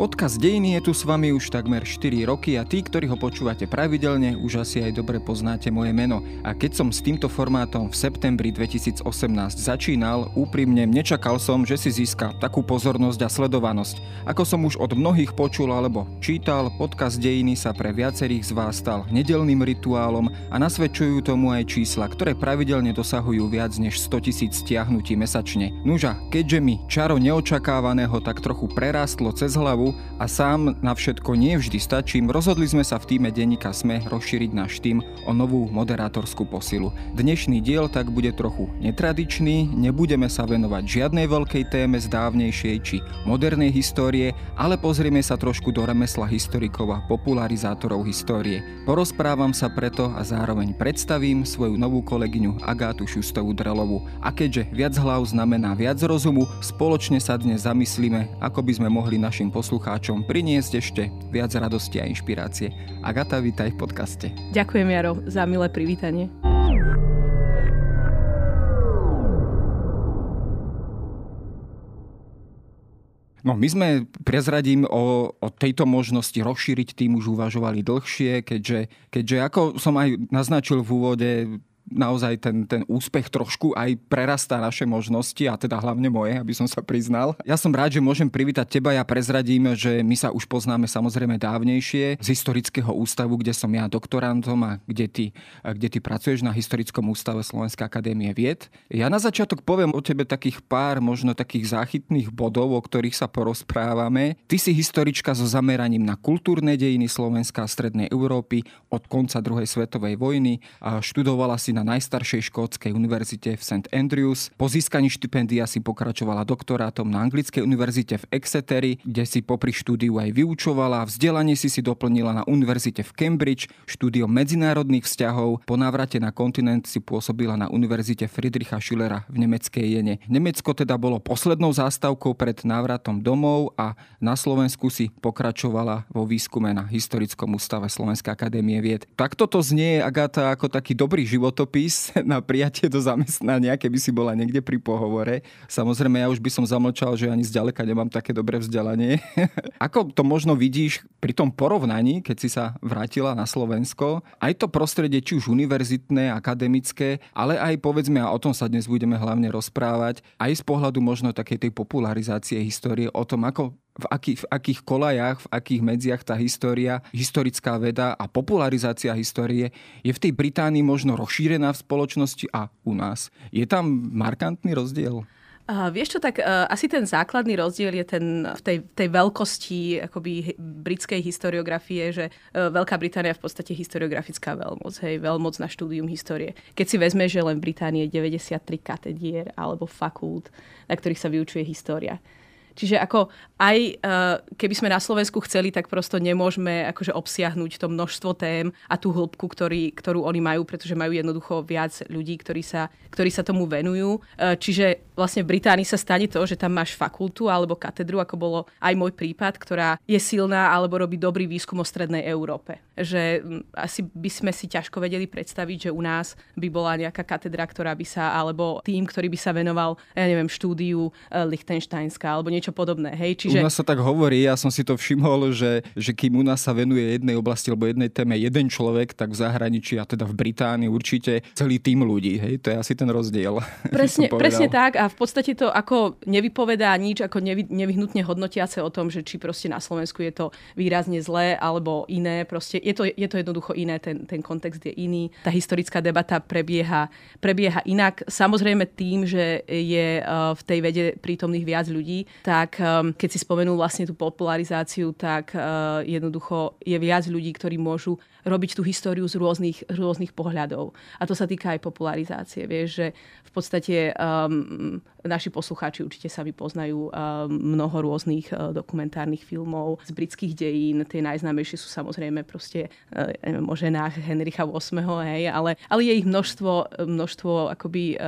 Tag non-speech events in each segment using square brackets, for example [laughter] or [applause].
Podcast Dejiny je tu s vami už takmer 4 roky a tí, ktorí ho počúvate pravidelne, už asi aj dobre poznáte moje meno. A keď som s týmto formátom v septembri 2018 začínal, úprimne nečakal som, že si získa takú pozornosť a sledovanosť. Ako som už od mnohých počul alebo čítal, podcast Dejiny sa pre viacerých z vás stal nedelným rituálom a nasvedčujú tomu aj čísla, ktoré pravidelne dosahujú viac než 100 tisíc stiahnutí mesačne. Nuža, keďže mi čaro neočakávaného tak trochu prerástlo cez hlavu, a sám na všetko nie vždy stačím, rozhodli sme sa v týme Denníka Sme rozšíriť náš tým o novú moderátorskú posilu. Dnešný diel tak bude trochu netradičný, nebudeme sa venovať žiadnej veľkej téme z dávnejšej či modernej histórie, ale pozrieme sa trošku do remesla historikov a popularizátorov histórie. Porozprávam sa preto a zároveň predstavím svoju novú kolegyňu Agátu Šustovú Drelovu. A keďže viac hlav znamená viac rozumu, spoločne sa dnes zamyslíme, ako by sme mohli našim poslucháčom poslucháčom priniesť ešte viac radosti a inšpirácie. Agata, vítaj v podcaste. Ďakujem, Jaro, za milé privítanie. No my sme, prezradím, o, o tejto možnosti rozšíriť tým už uvažovali dlhšie, keďže, keďže ako som aj naznačil v úvode, naozaj ten, ten úspech trošku aj prerastá naše možnosti a teda hlavne moje, aby som sa priznal. Ja som rád, že môžem privítať teba. Ja prezradím, že my sa už poznáme samozrejme dávnejšie z historického ústavu, kde som ja doktorantom a kde ty, kde ty pracuješ na Historickom ústave Slovenskej akadémie vied. Ja na začiatok poviem o tebe takých pár možno takých záchytných bodov, o ktorých sa porozprávame. Ty si historička so zameraním na kultúrne dejiny Slovenska a Strednej Európy od konca druhej svetovej vojny. A študovala si na na najstaršej škótskej univerzite v St. Andrews. Po získaní štipendia si pokračovala doktorátom na Anglickej univerzite v Exeteri, kde si popri štúdiu aj vyučovala. Vzdelanie si si doplnila na univerzite v Cambridge, štúdiom medzinárodných vzťahov. Po návrate na kontinent si pôsobila na univerzite Friedricha Schillera v nemeckej Jene. Nemecko teda bolo poslednou zástavkou pred návratom domov a na Slovensku si pokračovala vo výskume na Historickom ústave Slovenskej akadémie vied. Takto to znie, Agata, ako taký dobrý životopis životopis [laughs] na prijatie do zamestnania, keby si bola niekde pri pohovore. Samozrejme, ja už by som zamlčal, že ani zďaleka nemám také dobré vzdelanie. [laughs] Ako to možno vidíš pri tom porovnaní, keď si sa vrátila na Slovensko, aj to prostredie, či už univerzitné, akademické, ale aj povedzme, a o tom sa dnes budeme hlavne rozprávať, aj z pohľadu možno takej tej popularizácie histórie, o tom, ako v akých, v akých kolajách, v akých medziach tá história, historická veda a popularizácia histórie je v tej Británii možno rozšírená v spoločnosti a u nás. Je tam markantný rozdiel? Uh, vieš čo, tak uh, asi ten základný rozdiel je ten v tej, tej veľkosti akoby britskej historiografie, že uh, Veľká Británia je v podstate historiografická veľmoc, hej, veľmoc na štúdium histórie. Keď si vezme, že len v Británii je 93 katedier alebo fakult, na ktorých sa vyučuje história Čiže ako aj uh, keby sme na Slovensku chceli, tak prosto nemôžeme akože obsiahnuť to množstvo tém a tú hĺbku, ktorý, ktorú oni majú, pretože majú jednoducho viac ľudí, ktorí sa, ktorí sa tomu venujú. Uh, čiže vlastne v Británii sa stane to, že tam máš fakultu alebo katedru, ako bolo aj môj prípad, ktorá je silná alebo robí dobrý výskum o strednej Európe. Že asi by sme si ťažko vedeli predstaviť, že u nás by bola nejaká katedra, ktorá by sa, alebo tým, ktorý by sa venoval, ja neviem, štúdiu uh, Lichtensteinska alebo niečo niečo podobné. Hej? Čiže... U nás sa tak hovorí, ja som si to všimol, že, že kým u nás sa venuje jednej oblasti alebo jednej téme jeden človek, tak v zahraničí a teda v Británii určite celý tým ľudí. Hej? To je asi ten rozdiel. [laughs] Presne, presne tak a v podstate to ako nevypovedá nič, ako nevy, nevyhnutne hodnotiace o tom, že či proste na Slovensku je to výrazne zlé alebo iné. Proste je to, je to jednoducho iné, ten, ten kontext je iný. Tá historická debata prebieha, prebieha inak. Samozrejme tým, že je eh, v tej vede prítomných viac ľudí, tak um, keď si spomenul vlastne tú popularizáciu, tak uh, jednoducho je viac ľudí, ktorí môžu robiť tú históriu z rôznych, rôznych pohľadov. A to sa týka aj popularizácie. Vieš, že v podstate um, naši poslucháči určite sa poznajú um, mnoho rôznych uh, dokumentárnych filmov z britských dejín. Tie najznámejšie sú samozrejme proste uh, neviem, o ženách Henricha VIII, hej, ale, ale je ich množstvo, množstvo akoby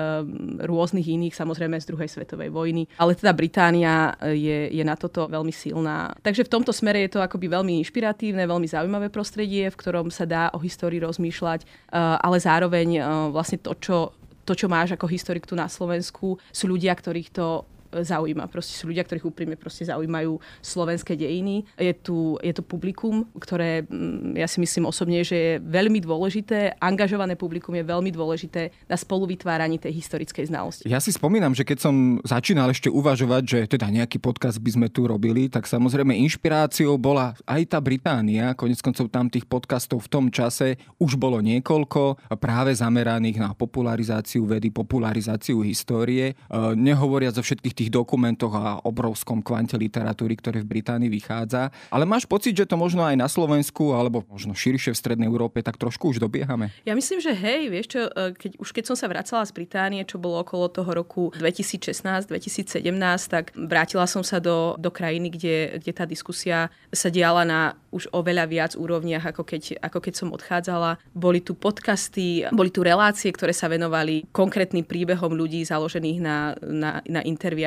rôznych iných, samozrejme z druhej svetovej vojny. Ale teda Británia je, je na toto veľmi silná. Takže v tomto smere je to akoby veľmi inšpiratívne, veľmi zaujímavé prostredie, v ktorom sa dá o histórii rozmýšľať, eh, ale zároveň eh, vlastne to, čo, to, čo máš ako historik tu na Slovensku, sú ľudia, ktorých to zaujíma. Proste sú ľudia, ktorých úprimne proste zaujímajú slovenské dejiny. Je tu, je tu publikum, ktoré mm, ja si myslím osobne, že je veľmi dôležité, angažované publikum je veľmi dôležité na spoluvytváraní tej historickej znalosti. Ja si spomínam, že keď som začínal ešte uvažovať, že teda nejaký podcast by sme tu robili, tak samozrejme inšpiráciou bola aj tá Británia. Konec koncov tam tých podcastov v tom čase už bolo niekoľko, práve zameraných na popularizáciu vedy, popularizáciu histórie. E, nehovoriac o všetkých tých dokumentoch a obrovskom kvante literatúry, ktoré v Británii vychádza. Ale máš pocit, že to možno aj na Slovensku, alebo možno širšie v Strednej Európe, tak trošku už dobiehame? Ja myslím, že hej, vieš čo, e, keď, už keď som sa vracala z Británie, čo bolo okolo toho roku 2016-2017, tak vrátila som sa do, do krajiny, kde, kde tá diskusia sa diala na už oveľa viac úrovniach, ako keď, ako keď som odchádzala. Boli tu podcasty, boli tu relácie, ktoré sa venovali konkrétnym príbehom ľudí založených na, na, na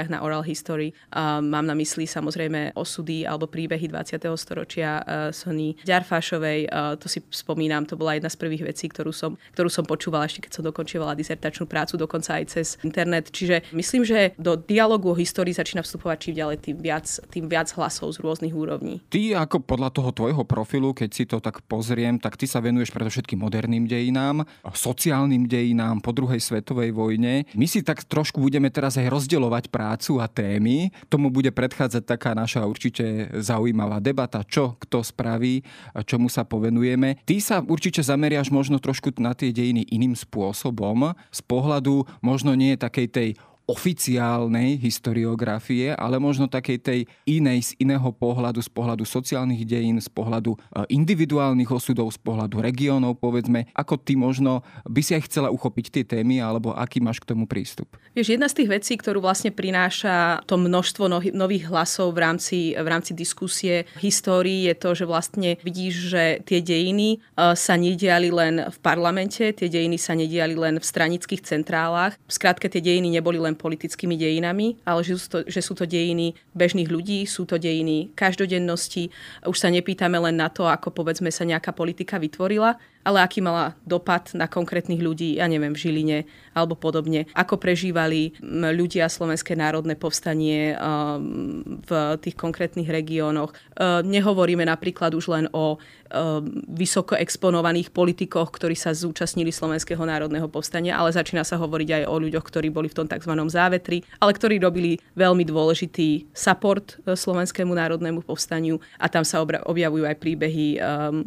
interviách na oral history. Mám na mysli samozrejme osudy alebo príbehy 20. storočia uh, Sony Ďarfášovej. Uh, to si spomínam, to bola jedna z prvých vecí, ktorú som, ktorú som počúvala ešte keď som dokončovala dizertačnú prácu, dokonca aj cez internet. Čiže myslím, že do dialogu o histórii začína vstupovať čím ďalej tým viac, tým viac hlasov z rôznych úrovní. Ty ako podľa toho tvojho profilu, keď si to tak pozriem, tak ty sa venuješ predovšetkým moderným dejinám, sociálnym dejinám po druhej svetovej vojne. My si tak trošku budeme teraz aj rozdeľovať prácu a témy. Tomu bude predchádzať taká naša určite zaujímavá debata, čo kto spraví, čomu sa povenujeme. Ty sa určite zameriaš možno trošku na tie dejiny iným spôsobom, z pohľadu možno nie takej tej oficiálnej historiografie, ale možno takej tej inej, z iného pohľadu, z pohľadu sociálnych dejín, z pohľadu e, individuálnych osudov, z pohľadu regiónov, povedzme, ako ty možno by si aj chcela uchopiť tie témy, alebo aký máš k tomu prístup? Vieš, jedna z tých vecí, ktorú vlastne prináša to množstvo nových hlasov v rámci, v rámci diskusie histórii, je to, že vlastne vidíš, že tie dejiny e, sa nediali len v parlamente, tie dejiny sa nediali len v stranických centrálach. Skrátka, tie dejiny neboli len len politickými dejinami, ale že sú, to, že sú to dejiny bežných ľudí, sú to dejiny každodennosti. Už sa nepýtame len na to, ako povedzme sa nejaká politika vytvorila, ale aký mala dopad na konkrétnych ľudí, ja neviem, v Žiline alebo podobne. Ako prežívali ľudia Slovenské národné povstanie v tých konkrétnych regiónoch. Nehovoríme napríklad už len o vysoko exponovaných politikoch, ktorí sa zúčastnili Slovenského národného povstania, ale začína sa hovoriť aj o ľuďoch, ktorí boli v tom tzv. závetri, ale ktorí robili veľmi dôležitý support e, Slovenskému národnému povstaniu a tam sa objavujú aj príbehy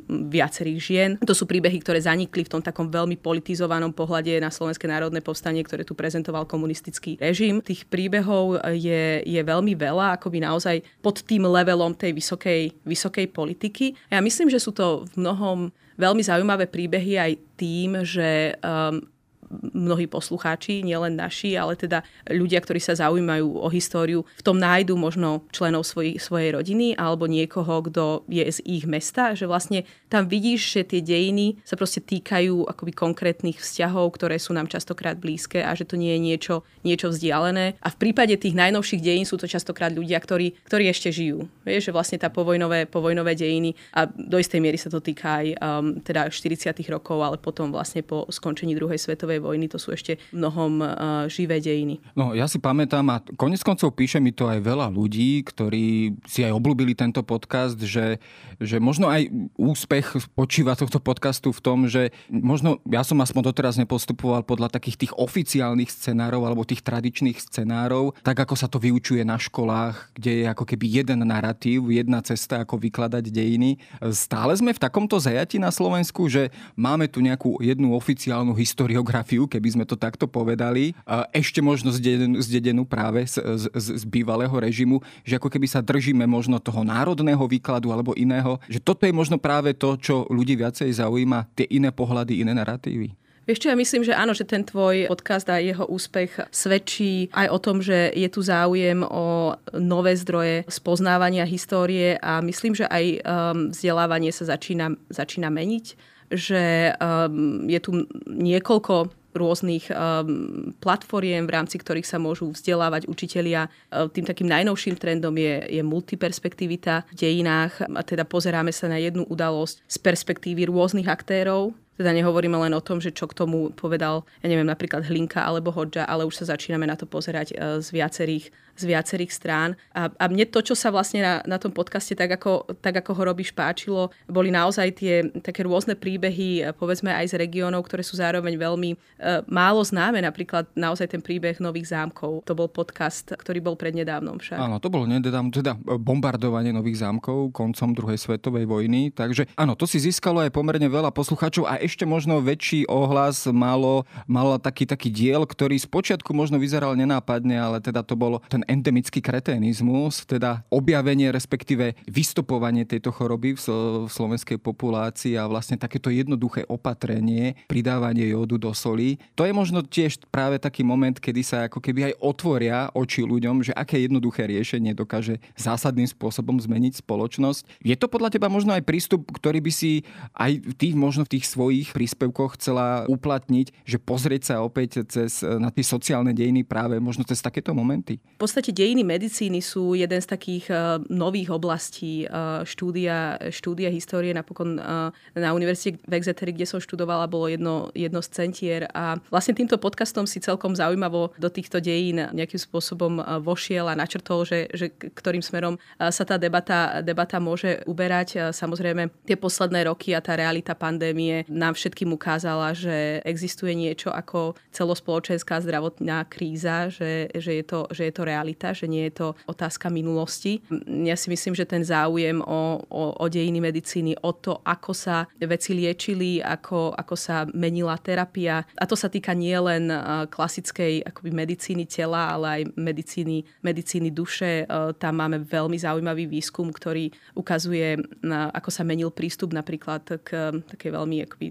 viacerých žien. To sú príbehy príbehy, ktoré zanikli v tom takom veľmi politizovanom pohľade na Slovenské národné povstanie, ktoré tu prezentoval komunistický režim. Tých príbehov je, je veľmi veľa, akoby naozaj pod tým levelom tej vysokej, vysokej politiky. Ja myslím, že sú to v mnohom veľmi zaujímavé príbehy aj tým, že um, mnohí poslucháči, nielen naši, ale teda ľudia, ktorí sa zaujímajú o históriu, v tom nájdu možno členov svoj, svojej rodiny alebo niekoho, kto je z ich mesta, že vlastne tam vidíš, že tie dejiny sa proste týkajú akoby konkrétnych vzťahov, ktoré sú nám častokrát blízke a že to nie je niečo, niečo vzdialené. A v prípade tých najnovších dejín sú to častokrát ľudia, ktorí, ktorí ešte žijú. Vieš, že vlastne tá povojnové, povojnové dejiny a do istej miery sa to týka aj um, teda 40. rokov, ale potom vlastne po skončení druhej svetovej svetovej vojny, to sú ešte mnohom uh, živé dejiny. No ja si pamätám a konec koncov píše mi to aj veľa ľudí, ktorí si aj obľúbili tento podcast, že, že možno aj úspech počíva tohto podcastu v tom, že možno ja som aspoň doteraz nepostupoval podľa takých tých oficiálnych scenárov alebo tých tradičných scenárov, tak ako sa to vyučuje na školách, kde je ako keby jeden narratív, jedna cesta, ako vykladať dejiny. Stále sme v takomto zajati na Slovensku, že máme tu nejakú jednu oficiálnu historiografiu mafiu, keby sme to takto povedali, ešte možno zdedenú, práve z, z, z bývalého režimu, že ako keby sa držíme možno toho národného výkladu alebo iného, že toto je možno práve to, čo ľudí viacej zaujíma, tie iné pohľady, iné narratívy. Čo, ja myslím, že áno, že ten tvoj podcast a jeho úspech svedčí aj o tom, že je tu záujem o nové zdroje spoznávania histórie a myslím, že aj um, vzdelávanie sa začína, začína meniť že um, je tu niekoľko rôznych um, platformiem, v rámci ktorých sa môžu vzdelávať učitelia. Uh, tým takým najnovším trendom je, je multiperspektivita v dejinách. A teda pozeráme sa na jednu udalosť z perspektívy rôznych aktérov. Teda nehovoríme len o tom, že čo k tomu povedal, ja neviem, napríklad Hlinka alebo Hodža, ale už sa začíname na to pozerať uh, z viacerých z viacerých strán. A, a mne to, čo sa vlastne na, na tom podcaste tak ako, tak ako ho robíš páčilo, boli naozaj tie také rôzne príbehy, povedzme aj z regiónov, ktoré sú zároveň veľmi e, málo známe. Napríklad naozaj ten príbeh Nových zámkov. To bol podcast, ktorý bol prednedávnom však. Áno, to bolo nedávno, teda bombardovanie Nových zámkov koncom druhej svetovej vojny. Takže áno, to si získalo aj pomerne veľa poslucháčov a ešte možno väčší ohlas malo, malo taký, taký diel, ktorý spočiatku možno vyzeral nenápadne, ale teda to bol ten endemický kreténizmus, teda objavenie, respektíve vystupovanie tejto choroby v, slovenskej populácii a vlastne takéto jednoduché opatrenie, pridávanie jódu do soli. To je možno tiež práve taký moment, kedy sa ako keby aj otvoria oči ľuďom, že aké jednoduché riešenie dokáže zásadným spôsobom zmeniť spoločnosť. Je to podľa teba možno aj prístup, ktorý by si aj tých možno v tých svojich príspevkoch chcela uplatniť, že pozrieť sa opäť cez na tie sociálne dejiny práve možno cez takéto momenty? V podstate dejiny medicíny sú jeden z takých uh, nových oblastí uh, štúdia, štúdia histórie. Napokon uh, na univerzite v Exeteri, kde som študovala, bolo jedno, jedno z centier a vlastne týmto podcastom si celkom zaujímavo do týchto dejín nejakým spôsobom vošiel a načrtol, že, že ktorým smerom sa tá debata, debata môže uberať. Samozrejme, tie posledné roky a tá realita pandémie nám všetkým ukázala, že existuje niečo ako celospoločenská zdravotná kríza, že, že, je to, že je to realita, že nie je to otázka minulosti. Ja si myslím, že ten záujem o, o, o dejiny medicíny, o to, ako sa veci liečili, ako, ako sa menila terapia. A to sa týka nielen klasickej akoby medicíny tela, ale aj medicíny, medicíny duše. Tam máme veľmi zaujímavý výskum, ktorý ukazuje, ako sa menil prístup napríklad k takej veľmi akoby,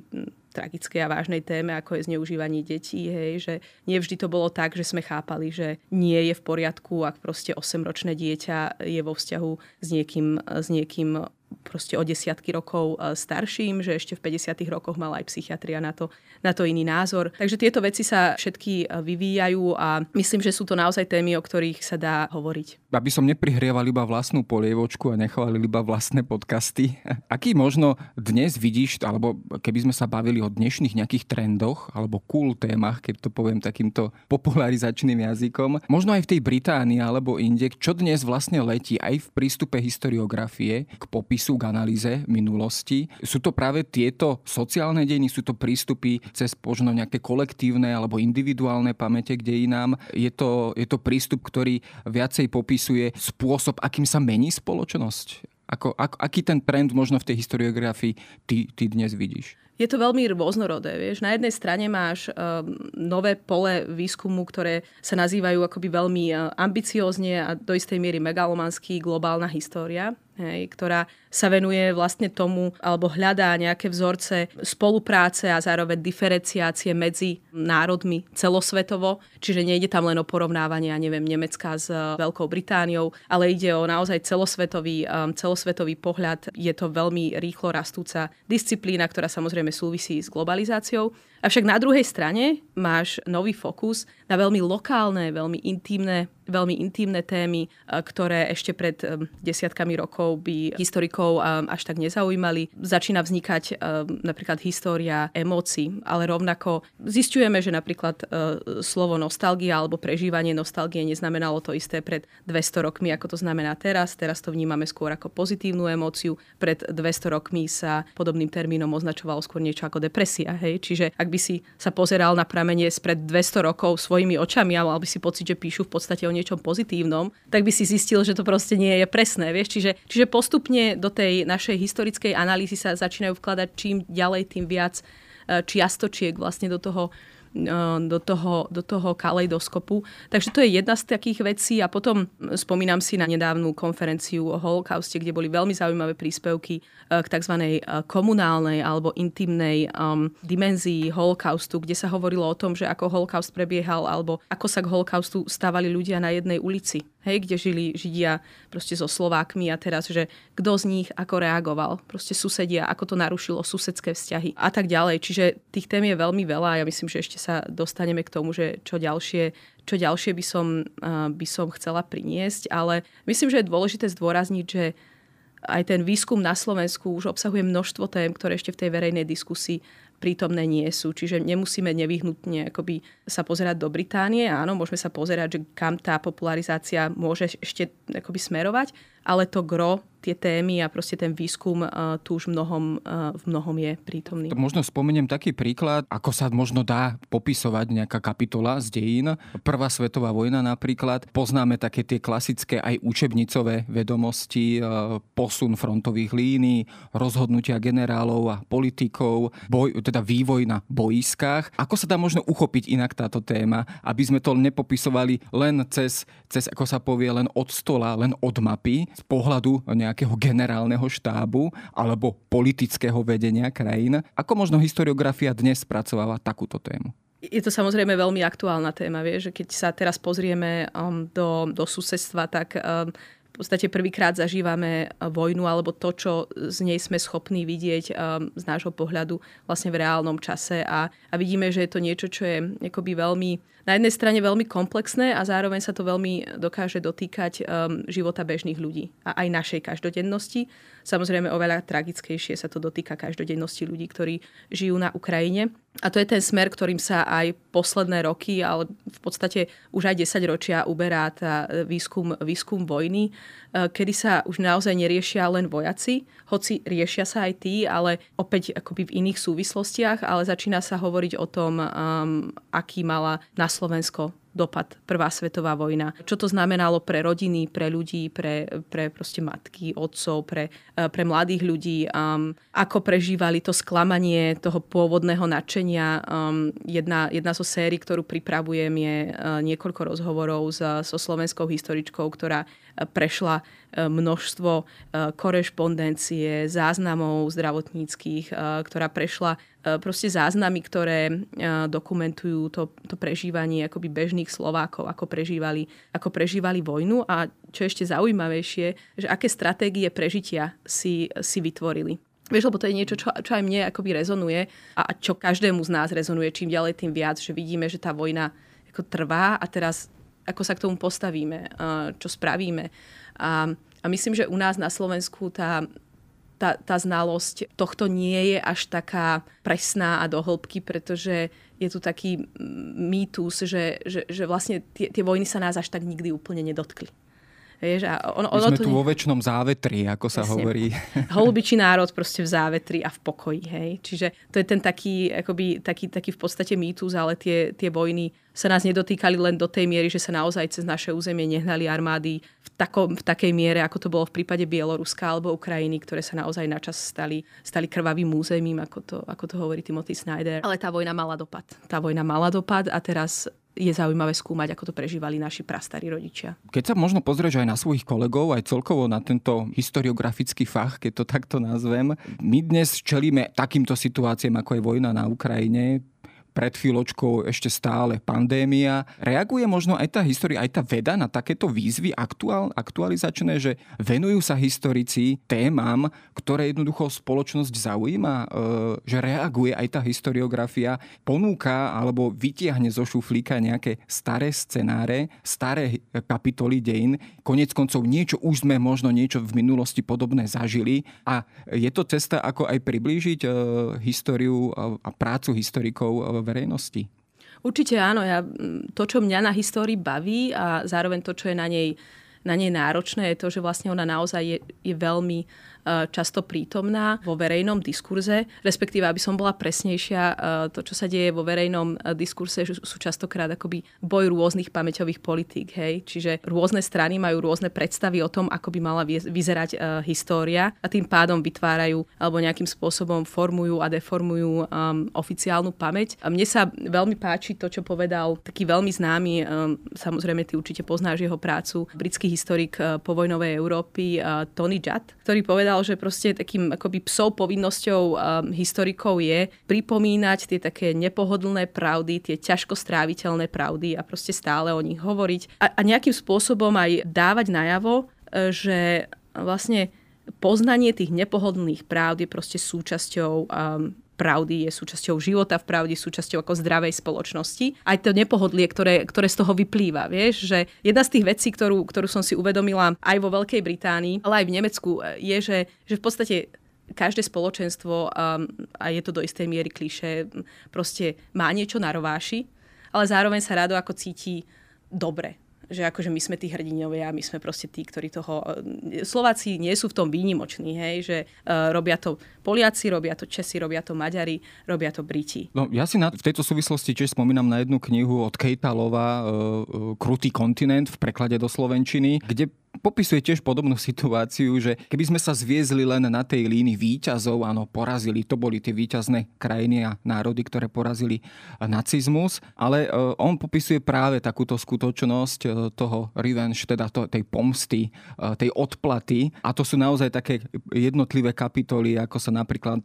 tragickej a vážnej téme, ako je zneužívanie detí, hej, že nie vždy to bolo tak, že sme chápali, že nie je v poriadku, ak proste 8-ročné dieťa je vo vzťahu s niekým, s niekým proste o desiatky rokov e, starším, že ešte v 50. rokoch mala aj psychiatria na to, na to iný názor. Takže tieto veci sa všetky e, vyvíjajú a myslím, že sú to naozaj témy, o ktorých sa dá hovoriť. Aby som neprihrieval iba vlastnú polievočku a nechválil iba vlastné podcasty, [laughs] aký možno dnes vidíš, alebo keby sme sa bavili o dnešných nejakých trendoch alebo cool témach, keď to poviem takýmto [laughs] popularizačným jazykom, možno aj v tej Británii alebo inde, čo dnes vlastne letí aj v prístupe historiografie k popisu popisu k analýze minulosti. Sú to práve tieto sociálne dejiny, sú to prístupy cez možno nejaké kolektívne alebo individuálne pamäte k dejinám. Je to, je to prístup, ktorý viacej popisuje spôsob, akým sa mení spoločnosť? Ako, ak, aký ten trend možno v tej historiografii ty, ty dnes vidíš? Je to veľmi rôznorodé. Vieš. Na jednej strane máš um, nové pole výskumu, ktoré sa nazývajú akoby veľmi uh, ambiciózne a do istej miery megalomanský globálna história hej, ktorá sa venuje vlastne tomu, alebo hľadá nejaké vzorce spolupráce a zároveň diferenciácie medzi národmi celosvetovo. Čiže nejde tam len o porovnávanie, ja neviem, Nemecka s Veľkou Britániou, ale ide o naozaj celosvetový, um, celosvetový pohľad. Je to veľmi rýchlo rastúca disciplína, ktorá samozrejme súvisí s globalizáciou. Avšak na druhej strane máš nový fokus na veľmi lokálne, veľmi intimné, veľmi intimné témy, ktoré ešte pred um, desiatkami rokov by historikov um, až tak nezaujímali. Začína vznikať napríklad história emócií, ale rovnako zistujeme, že napríklad slovo nostalgia alebo prežívanie nostalgie neznamenalo to isté pred 200 rokmi, ako to znamená teraz. Teraz to vnímame skôr ako pozitívnu emóciu. Pred 200 rokmi sa podobným termínom označovalo skôr niečo ako depresia. Hej? Čiže ak ak by si sa pozeral na pramenie spred 200 rokov svojimi očami a mal by si pocit, že píšu v podstate o niečom pozitívnom, tak by si zistil, že to proste nie je presné. Vieš? Čiže, čiže postupne do tej našej historickej analýzy sa začínajú vkladať čím ďalej, tým viac e, čiastočiek vlastne do toho do toho, do toho kaleidoskopu. Takže to je jedna z takých vecí a potom spomínam si na nedávnu konferenciu o holokauste, kde boli veľmi zaujímavé príspevky k tzv. komunálnej alebo intimnej um, dimenzii holokaustu, kde sa hovorilo o tom, že ako holokaust prebiehal alebo ako sa k holokaustu stávali ľudia na jednej ulici hej, kde žili Židia proste so Slovákmi a teraz, že kto z nich ako reagoval, proste susedia, ako to narušilo susedské vzťahy a tak ďalej. Čiže tých tém je veľmi veľa a ja myslím, že ešte sa dostaneme k tomu, že čo ďalšie, čo ďalšie by, som, by som chcela priniesť, ale myslím, že je dôležité zdôrazniť, že aj ten výskum na Slovensku už obsahuje množstvo tém, ktoré ešte v tej verejnej diskusii prítomné nie sú. Čiže nemusíme nevyhnutne akoby sa pozerať do Británie. Áno, môžeme sa pozerať, že kam tá popularizácia môže ešte akoby smerovať, ale to gro tie témy a proste ten výskum tu už mnohom, v mnohom je prítomný. Možno spomeniem taký príklad, ako sa možno dá popisovať nejaká kapitola z dejín. Prvá svetová vojna napríklad. Poznáme také tie klasické aj učebnicové vedomosti, uh, posun frontových línií, rozhodnutia generálov a politikov, boj, teda vývoj na boiskách. Ako sa dá možno uchopiť inak táto téma, aby sme to nepopisovali len cez, cez ako sa povie, len od stola, len od mapy, z pohľadu nejak nejakého generálneho štábu alebo politického vedenia krajín. Ako možno historiografia dnes spracováva takúto tému? Je to samozrejme veľmi aktuálna téma, vie, že keď sa teraz pozrieme um, do, do susedstva, tak um, v podstate prvýkrát zažívame vojnu alebo to, čo z nej sme schopní vidieť um, z nášho pohľadu vlastne v reálnom čase a, a vidíme, že je to niečo, čo je akoby veľmi na jednej strane veľmi komplexné a zároveň sa to veľmi dokáže dotýkať um, života bežných ľudí a aj našej každodennosti. Samozrejme oveľa tragickejšie sa to dotýka každodennosti ľudí, ktorí žijú na Ukrajine. A to je ten smer, ktorým sa aj posledné roky, ale v podstate už aj 10 ročia uberá tá výskum, výskum vojny, kedy sa už naozaj neriešia len vojaci, hoci riešia sa aj tí, ale opäť akoby v iných súvislostiach, ale začína sa hovoriť o tom, um, aký mala na Slovensko dopad Prvá svetová vojna. Čo to znamenalo pre rodiny, pre ľudí, pre, pre proste matky, otcov, pre, e, pre mladých ľudí, um, ako prežívali to sklamanie toho pôvodného nadšenia. Um, jedna, jedna zo sérií, ktorú pripravujem, je uh, niekoľko rozhovorov s, so slovenskou historičkou, ktorá prešla e, množstvo e, korešpondencie, záznamov zdravotníckých, e, ktorá prešla proste záznamy, ktoré dokumentujú to, to prežívanie akoby bežných Slovákov, ako prežívali, ako prežívali vojnu a čo ešte zaujímavejšie, že aké stratégie prežitia si, si vytvorili. Vieš, lebo to je niečo, čo, čo aj mne akoby rezonuje a čo každému z nás rezonuje čím ďalej, tým viac, že vidíme, že tá vojna ako trvá a teraz ako sa k tomu postavíme, čo spravíme. A, a myslím, že u nás na Slovensku tá, tá, tá znalosť tohto nie je až taká presná a dohlbky, pretože je tu taký mýtus, že, že, že vlastne tie, tie vojny sa nás až tak nikdy úplne nedotkli. Vieš, a ono, ono My sme tu nie... vo väčšnom závetri, ako sa Presne. hovorí. [laughs] Holubičí národ proste v závetri a v pokoji. Hej? Čiže to je ten taký, akoby, taký, taký v podstate mýtus, ale tie, tie vojny sa nás nedotýkali len do tej miery, že sa naozaj cez naše územie nehnali armády v, tako, v takej miere, ako to bolo v prípade Bieloruska alebo Ukrajiny, ktoré sa naozaj načas stali, stali krvavým územím, ako to, ako to hovorí Timothy Snyder. Ale tá vojna mala dopad. Tá vojna mala dopad a teraz je zaujímavé skúmať, ako to prežívali naši prastarí rodičia. Keď sa možno pozrieš aj na svojich kolegov, aj celkovo na tento historiografický fach, keď to takto nazvem, my dnes čelíme takýmto situáciám, ako je vojna na Ukrajine, pred chvíľočkou ešte stále pandémia. Reaguje možno aj tá história, aj tá veda na takéto výzvy aktuál, aktualizačné, že venujú sa historici témam, ktoré jednoducho spoločnosť zaujíma, e, že reaguje aj tá historiografia, ponúka alebo vytiahne zo šuflíka nejaké staré scenáre, staré kapitoly dejín. Konec koncov niečo už sme možno niečo v minulosti podobné zažili a je to cesta, ako aj priblížiť e, históriu a prácu historikov verejnosti? Určite áno. Ja, to, čo mňa na histórii baví a zároveň to, čo je na nej, na nej náročné, je to, že vlastne ona naozaj je, je veľmi Eh, často prítomná vo verejnom diskurze, respektíve, aby som bola presnejšia, eh, to, čo sa deje vo verejnom eh, diskurse, sú častokrát akoby boj rôznych pamäťových politík. Hej? Čiže rôzne strany majú rôzne predstavy o tom, ako by mala vyzerať história a tým pádom vytvárajú alebo nejakým spôsobom formujú a deformujú um, oficiálnu pamäť. A mne sa veľmi páči to, čo povedal taký veľmi známy, um, samozrejme ty určite poznáš jeho prácu, britský historik uh, povojnovej Európy uh, Tony Judd, ktorý povedal, povedal, že proste takým akoby psou povinnosťou um, historikov je pripomínať tie také nepohodlné pravdy, tie ťažko stráviteľné pravdy a proste stále o nich hovoriť. A, a nejakým spôsobom aj dávať najavo, e, že vlastne poznanie tých nepohodlných pravd je proste súčasťou um, pravdy, je súčasťou života v pravde, súčasťou ako zdravej spoločnosti. Aj to nepohodlie, ktoré, ktoré z toho vyplýva. Vieš, že jedna z tých vecí, ktorú, ktorú som si uvedomila aj vo Veľkej Británii, ale aj v Nemecku, je, že, že v podstate každé spoločenstvo, a je to do istej miery kliše, proste má niečo na rováši, ale zároveň sa rado ako cíti dobre že akože my sme tí hrdinovia, my sme proste tí, ktorí toho... E, Slováci nie sú v tom výnimoční, hej, že uh, robia to Poliaci, robia to Česi, robia to Maďari, robia to Briti. No, ja si na, v tejto súvislosti tiež spomínam na jednu knihu od Kejta Lova, uh, Krutý kontinent v preklade do Slovenčiny, kde popisuje tiež podobnú situáciu, že keby sme sa zviezli len na tej línii výťazov, áno, porazili, to boli tie výťazné krajiny a národy, ktoré porazili nacizmus, ale e, on popisuje práve takúto skutočnosť e, toho revenge, teda to, tej pomsty, e, tej odplaty a to sú naozaj také jednotlivé kapitoly, ako sa napríklad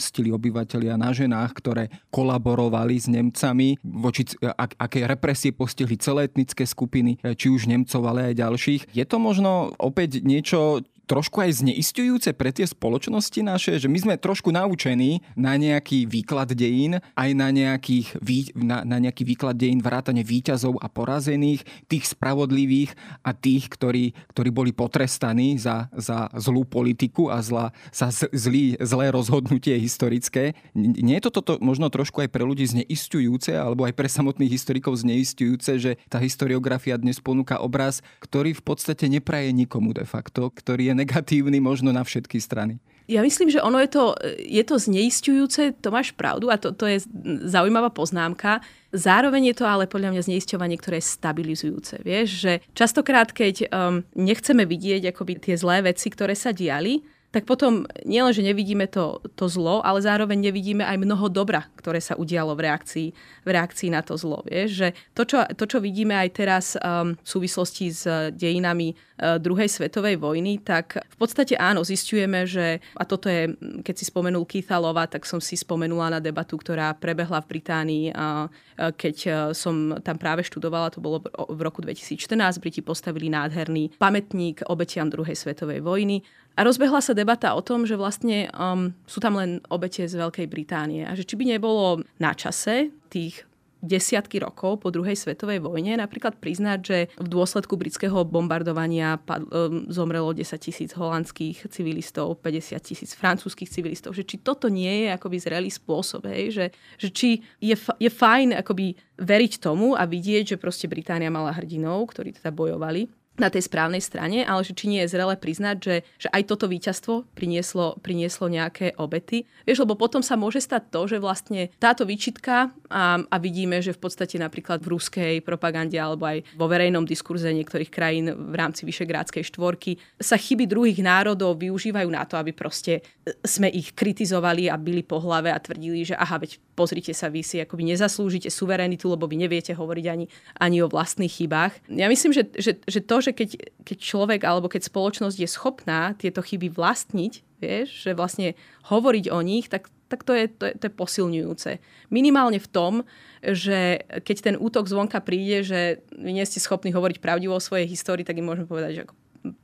stili obyvateľia na ženách, ktoré kolaborovali s Nemcami, voči ak, aké represie postihli celé etnické skupiny, či už Nemcov, ale aj ďalších. Je to možno možno opäť niečo, trošku aj zneistujúce pre tie spoločnosti naše, že my sme trošku naučení na nejaký výklad dejín, aj na, nejakých, na, na nejaký výklad dejín vrátane výťazov a porazených, tých spravodlivých a tých, ktorí, ktorí boli potrestaní za, za zlú politiku a zla, za zlý, zlé rozhodnutie historické. Nie je to toto možno trošku aj pre ľudí zneistujúce, alebo aj pre samotných historikov zneistujúce, že tá historiografia dnes ponúka obraz, ktorý v podstate nepraje nikomu de facto, ktorý je negatívny možno na všetky strany. Ja myslím, že ono je to, je to zneistujúce, to máš pravdu a to, to je zaujímavá poznámka. Zároveň je to ale podľa mňa zneisťovanie, ktoré je stabilizujúce. Vieš, že častokrát, keď um, nechceme vidieť akoby tie zlé veci, ktoré sa diali, tak potom nielen, že nevidíme to, to zlo, ale zároveň nevidíme aj mnoho dobra, ktoré sa udialo v reakcii, v reakcii na to zlo. Vieš? Že to, čo, to, čo vidíme aj teraz um, v súvislosti s dejinami uh, druhej svetovej vojny, tak v podstate áno, zistujeme, že, a toto je, keď si spomenul Keitha Lova, tak som si spomenula na debatu, ktorá prebehla v Británii, uh, keď uh, som tam práve študovala, to bolo v roku 2014, Briti postavili nádherný pamätník obetiam druhej svetovej vojny a rozbehla sa debata o tom, že vlastne um, sú tam len obete z Veľkej Británie a že či by nebolo na čase tých desiatky rokov po druhej svetovej vojne napríklad priznať, že v dôsledku britského bombardovania pad, um, zomrelo 10 tisíc holandských civilistov, 50 tisíc francúzských civilistov, že či toto nie je akoby zrelý spôsob, hej, že, že či je, je fajn akoby veriť tomu a vidieť, že proste Británia mala hrdinov, ktorí teda bojovali na tej správnej strane, ale že či nie je zrele priznať, že, že aj toto víťazstvo prinieslo, prinieslo nejaké obety. Vieš, lebo potom sa môže stať to, že vlastne táto výčitka a, a vidíme, že v podstate napríklad v ruskej propagande alebo aj vo verejnom diskurze niektorých krajín v rámci Vyšegrádskej štvorky sa chyby druhých národov využívajú na to, aby proste sme ich kritizovali a byli po hlave a tvrdili, že aha, veď pozrite sa, vy si akoby nezaslúžite suverenitu, lebo vy neviete hovoriť ani, ani o vlastných chybách. Ja myslím, že, že, že to, že keď, keď človek alebo keď spoločnosť je schopná tieto chyby vlastniť, vieš, že vlastne hovoriť o nich, tak, tak to, je, to, je, to je posilňujúce. Minimálne v tom, že keď ten útok zvonka príde, že vy nie ste schopní hovoriť pravdivo o svojej histórii, tak im môžeme povedať, že ako,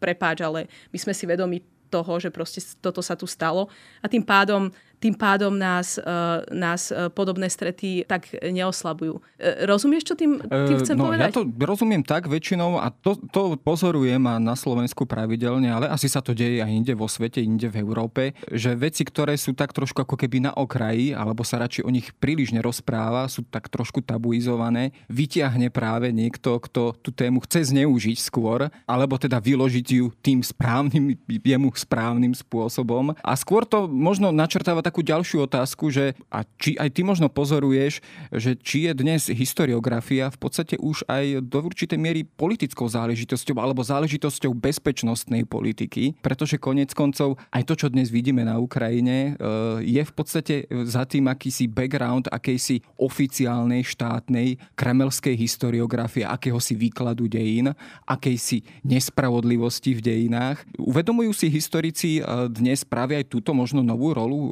prepáč, ale my sme si vedomi toho, že proste toto sa tu stalo. A tým pádom tým pádom nás, uh, nás uh, podobné strety tak neoslabujú. Uh, rozumieš, čo tým, tým chcem no, povedať? Ja to rozumiem tak väčšinou a to, to pozorujem a na Slovensku pravidelne, ale asi sa to deje aj inde vo svete, inde v Európe, že veci, ktoré sú tak trošku ako keby na okraji, alebo sa radšej o nich príliš nerozpráva, sú tak trošku tabuizované, vyťahne práve niekto, kto tú tému chce zneužiť skôr, alebo teda vyložiť ju tým správnym, jemu správnym spôsobom. A skôr to možno načrtáva takú ďalšiu otázku, že a či aj ty možno pozoruješ, že či je dnes historiografia v podstate už aj do určitej miery politickou záležitosťou alebo záležitosťou bezpečnostnej politiky, pretože konec koncov aj to, čo dnes vidíme na Ukrajine, e, je v podstate za tým akýsi background akejsi oficiálnej štátnej kremelskej historiografie, akéhosi výkladu dejín, akejsi nespravodlivosti v dejinách. Uvedomujú si historici e, dnes práve aj túto možno novú rolu e,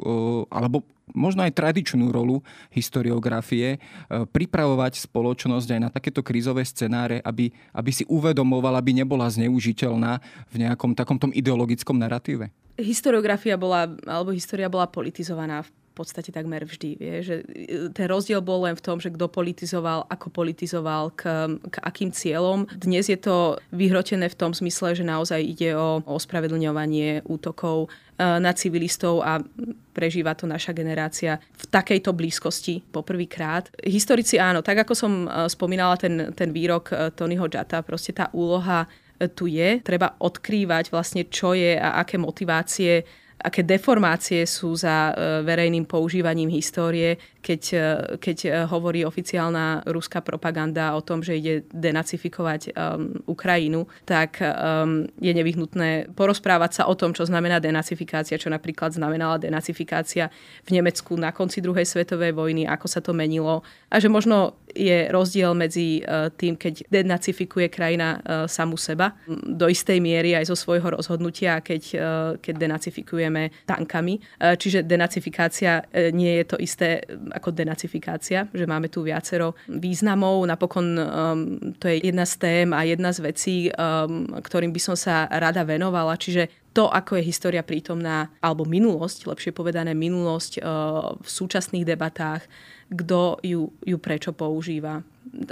alebo možno aj tradičnú rolu historiografie, e, pripravovať spoločnosť aj na takéto krízové scenáre, aby, aby si uvedomovala, aby nebola zneužiteľná v nejakom takomto ideologickom narratíve? Historiografia bola, alebo história bola politizovaná v podstate takmer vždy. Vie, že e, ten rozdiel bol len v tom, že kto politizoval, ako politizoval, k, k akým cieľom. Dnes je to vyhrotené v tom zmysle, že naozaj ide o ospravedlňovanie útokov e, na civilistov a prežíva to naša generácia v takejto blízkosti poprvýkrát. Historici áno, tak ako som e, spomínala ten, ten výrok Tonyho Jata, proste tá úloha tu je. Treba odkrývať vlastne, čo je a aké motivácie aké deformácie sú za e, verejným používaním histórie, keď, e, keď e, hovorí oficiálna ruská propaganda o tom, že ide denacifikovať um, Ukrajinu, tak um, je nevyhnutné porozprávať sa o tom, čo znamená denacifikácia, čo napríklad znamenala denacifikácia v Nemecku na konci druhej svetovej vojny, ako sa to menilo. A že možno je rozdiel medzi uh, tým, keď denacifikuje krajina uh, samú seba do istej miery aj zo svojho rozhodnutia, keď, uh, keď denacifikujeme tankami. Čiže denacifikácia nie je to isté ako denacifikácia, že máme tu viacero významov. Napokon to je jedna z tém a jedna z vecí, ktorým by som sa rada venovala. Čiže to, ako je história prítomná, alebo minulosť, lepšie povedané minulosť v súčasných debatách, kto ju, ju prečo používa.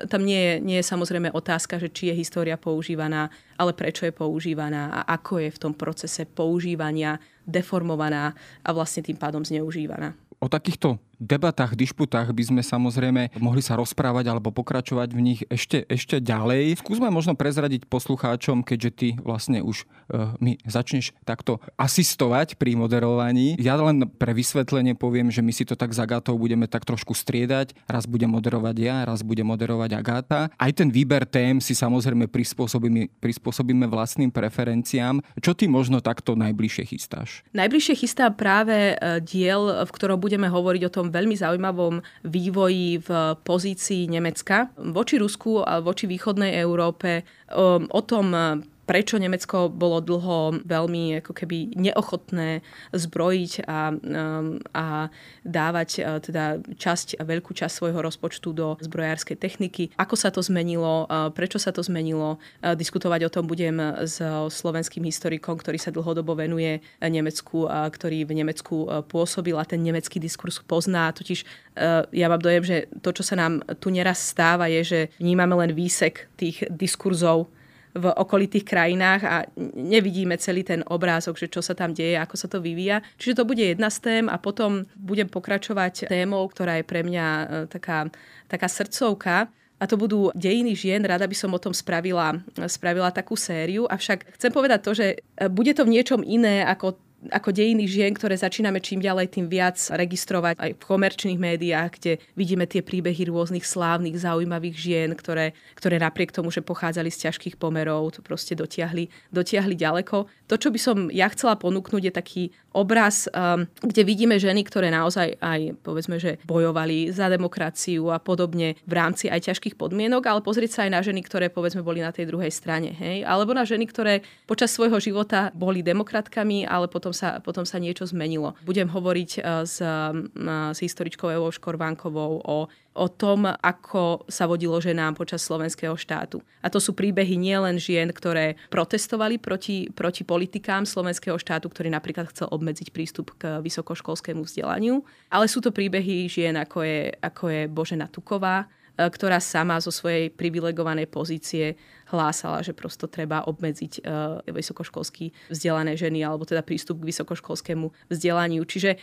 Tam nie je, nie je samozrejme otázka, že či je história používaná, ale prečo je používaná a ako je v tom procese používania deformovaná a vlastne tým pádom zneužívaná. O takýchto debatách, dišputách by sme samozrejme mohli sa rozprávať alebo pokračovať v nich ešte, ešte ďalej. Skúsme možno prezradiť poslucháčom, keďže ty vlastne už uh, mi začneš takto asistovať pri moderovaní. Ja len pre vysvetlenie poviem, že my si to tak s Agatou budeme tak trošku striedať. Raz budem moderovať ja, raz bude moderovať Agata. Aj ten výber tém si samozrejme prispôsobíme, prispôsobíme vlastným preferenciám. Čo ty možno takto najbližšie chystáš? Najbližšie chystá práve e, diel, v ktorom budeme hovoriť o tom veľmi zaujímavom vývoji v pozícii Nemecka. Voči Rusku a voči východnej Európe, o tom prečo Nemecko bolo dlho veľmi ako keby neochotné zbrojiť a, um, a dávať uh, teda časť, veľkú časť svojho rozpočtu do zbrojárskej techniky. Ako sa to zmenilo, uh, prečo sa to zmenilo. Uh, diskutovať o tom budem s slovenským historikom, ktorý sa dlhodobo venuje Nemecku, ktorý v Nemecku pôsobil a ten nemecký diskurs pozná. Totiž ja mám dojem, že to, čo sa nám tu neraz stáva, je, že vnímame len výsek tých diskurzov v okolitých krajinách a nevidíme celý ten obrázok, že čo sa tam deje, ako sa to vyvíja. Čiže to bude jedna z tém a potom budem pokračovať témou, ktorá je pre mňa e, taká, taká srdcovka. A to budú dejiny žien, rada by som o tom spravila, spravila takú sériu. Avšak chcem povedať to, že e, bude to v niečom iné ako ako dejiny žien, ktoré začíname čím ďalej, tým viac registrovať aj v komerčných médiách, kde vidíme tie príbehy rôznych slávnych, zaujímavých žien, ktoré, ktoré napriek tomu, že pochádzali z ťažkých pomerov, to proste dotiahli, dotiahli ďaleko. To, čo by som ja chcela ponúknuť, je taký obraz, um, kde vidíme ženy, ktoré naozaj aj, povedzme, že bojovali za demokraciu a podobne v rámci aj ťažkých podmienok, ale pozrieť sa aj na ženy, ktoré, povedzme, boli na tej druhej strane. Hej? Alebo na ženy, ktoré počas svojho života boli demokratkami, ale potom sa, potom sa niečo zmenilo. Budem hovoriť uh, s, uh, s historičkou Evou Škorvánkovou o o tom, ako sa vodilo ženám počas slovenského štátu. A to sú príbehy nielen žien, ktoré protestovali proti, proti politikám slovenského štátu, ktorý napríklad chcel obmedziť prístup k vysokoškolskému vzdelaniu, ale sú to príbehy žien, ako je, ako je Božena Tuková, e, ktorá sama zo svojej privilegovanej pozície hlásala, že prosto treba obmedziť uh, vysokoškolský vzdelané ženy alebo teda prístup k vysokoškolskému vzdelaniu. Čiže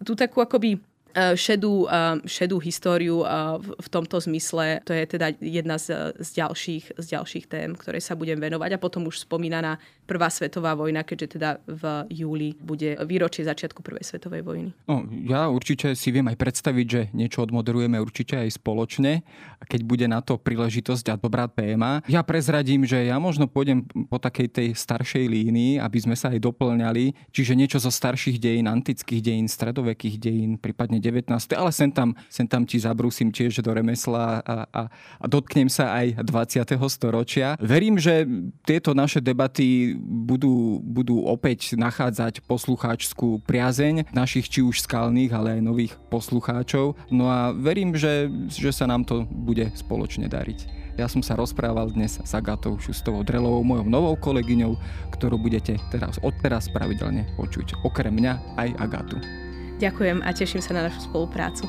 tu takú akoby šedú, eh, šedú históriu eh, v tomto zmysle. To je teda jedna z, z, ďalších, z ďalších tém, ktoré sa budem venovať. A potom už spomínaná Prvá svetová vojna, keďže teda v júli bude výročie začiatku Prvej svetovej vojny. No, ja určite si viem aj predstaviť, že niečo odmoderujeme určite aj spoločne, keď bude na to príležitosť a dobrá téma. Ja prezradím, že ja možno pôjdem po takej tej staršej línii, aby sme sa aj doplňali, čiže niečo zo starších dejín, antických dejín, stredovekých dejín, prípadne 19. Ale sem tam, sem tam ti zabrúsim tiež do remesla a, a, a dotknem sa aj 20. storočia. Verím, že tieto naše debaty budú, budú opäť nachádzať poslucháčskú priazeň našich či už skalných, ale aj nových poslucháčov. No a verím, že, že sa nám to bude spoločne dariť. Ja som sa rozprával dnes s Agatou Šustovou Drelovou, mojou novou kolegyňou, ktorú budete teraz odteraz pravidelne počuť. Okrem mňa aj Agatu. Ďakujem a teším sa na našu spoluprácu.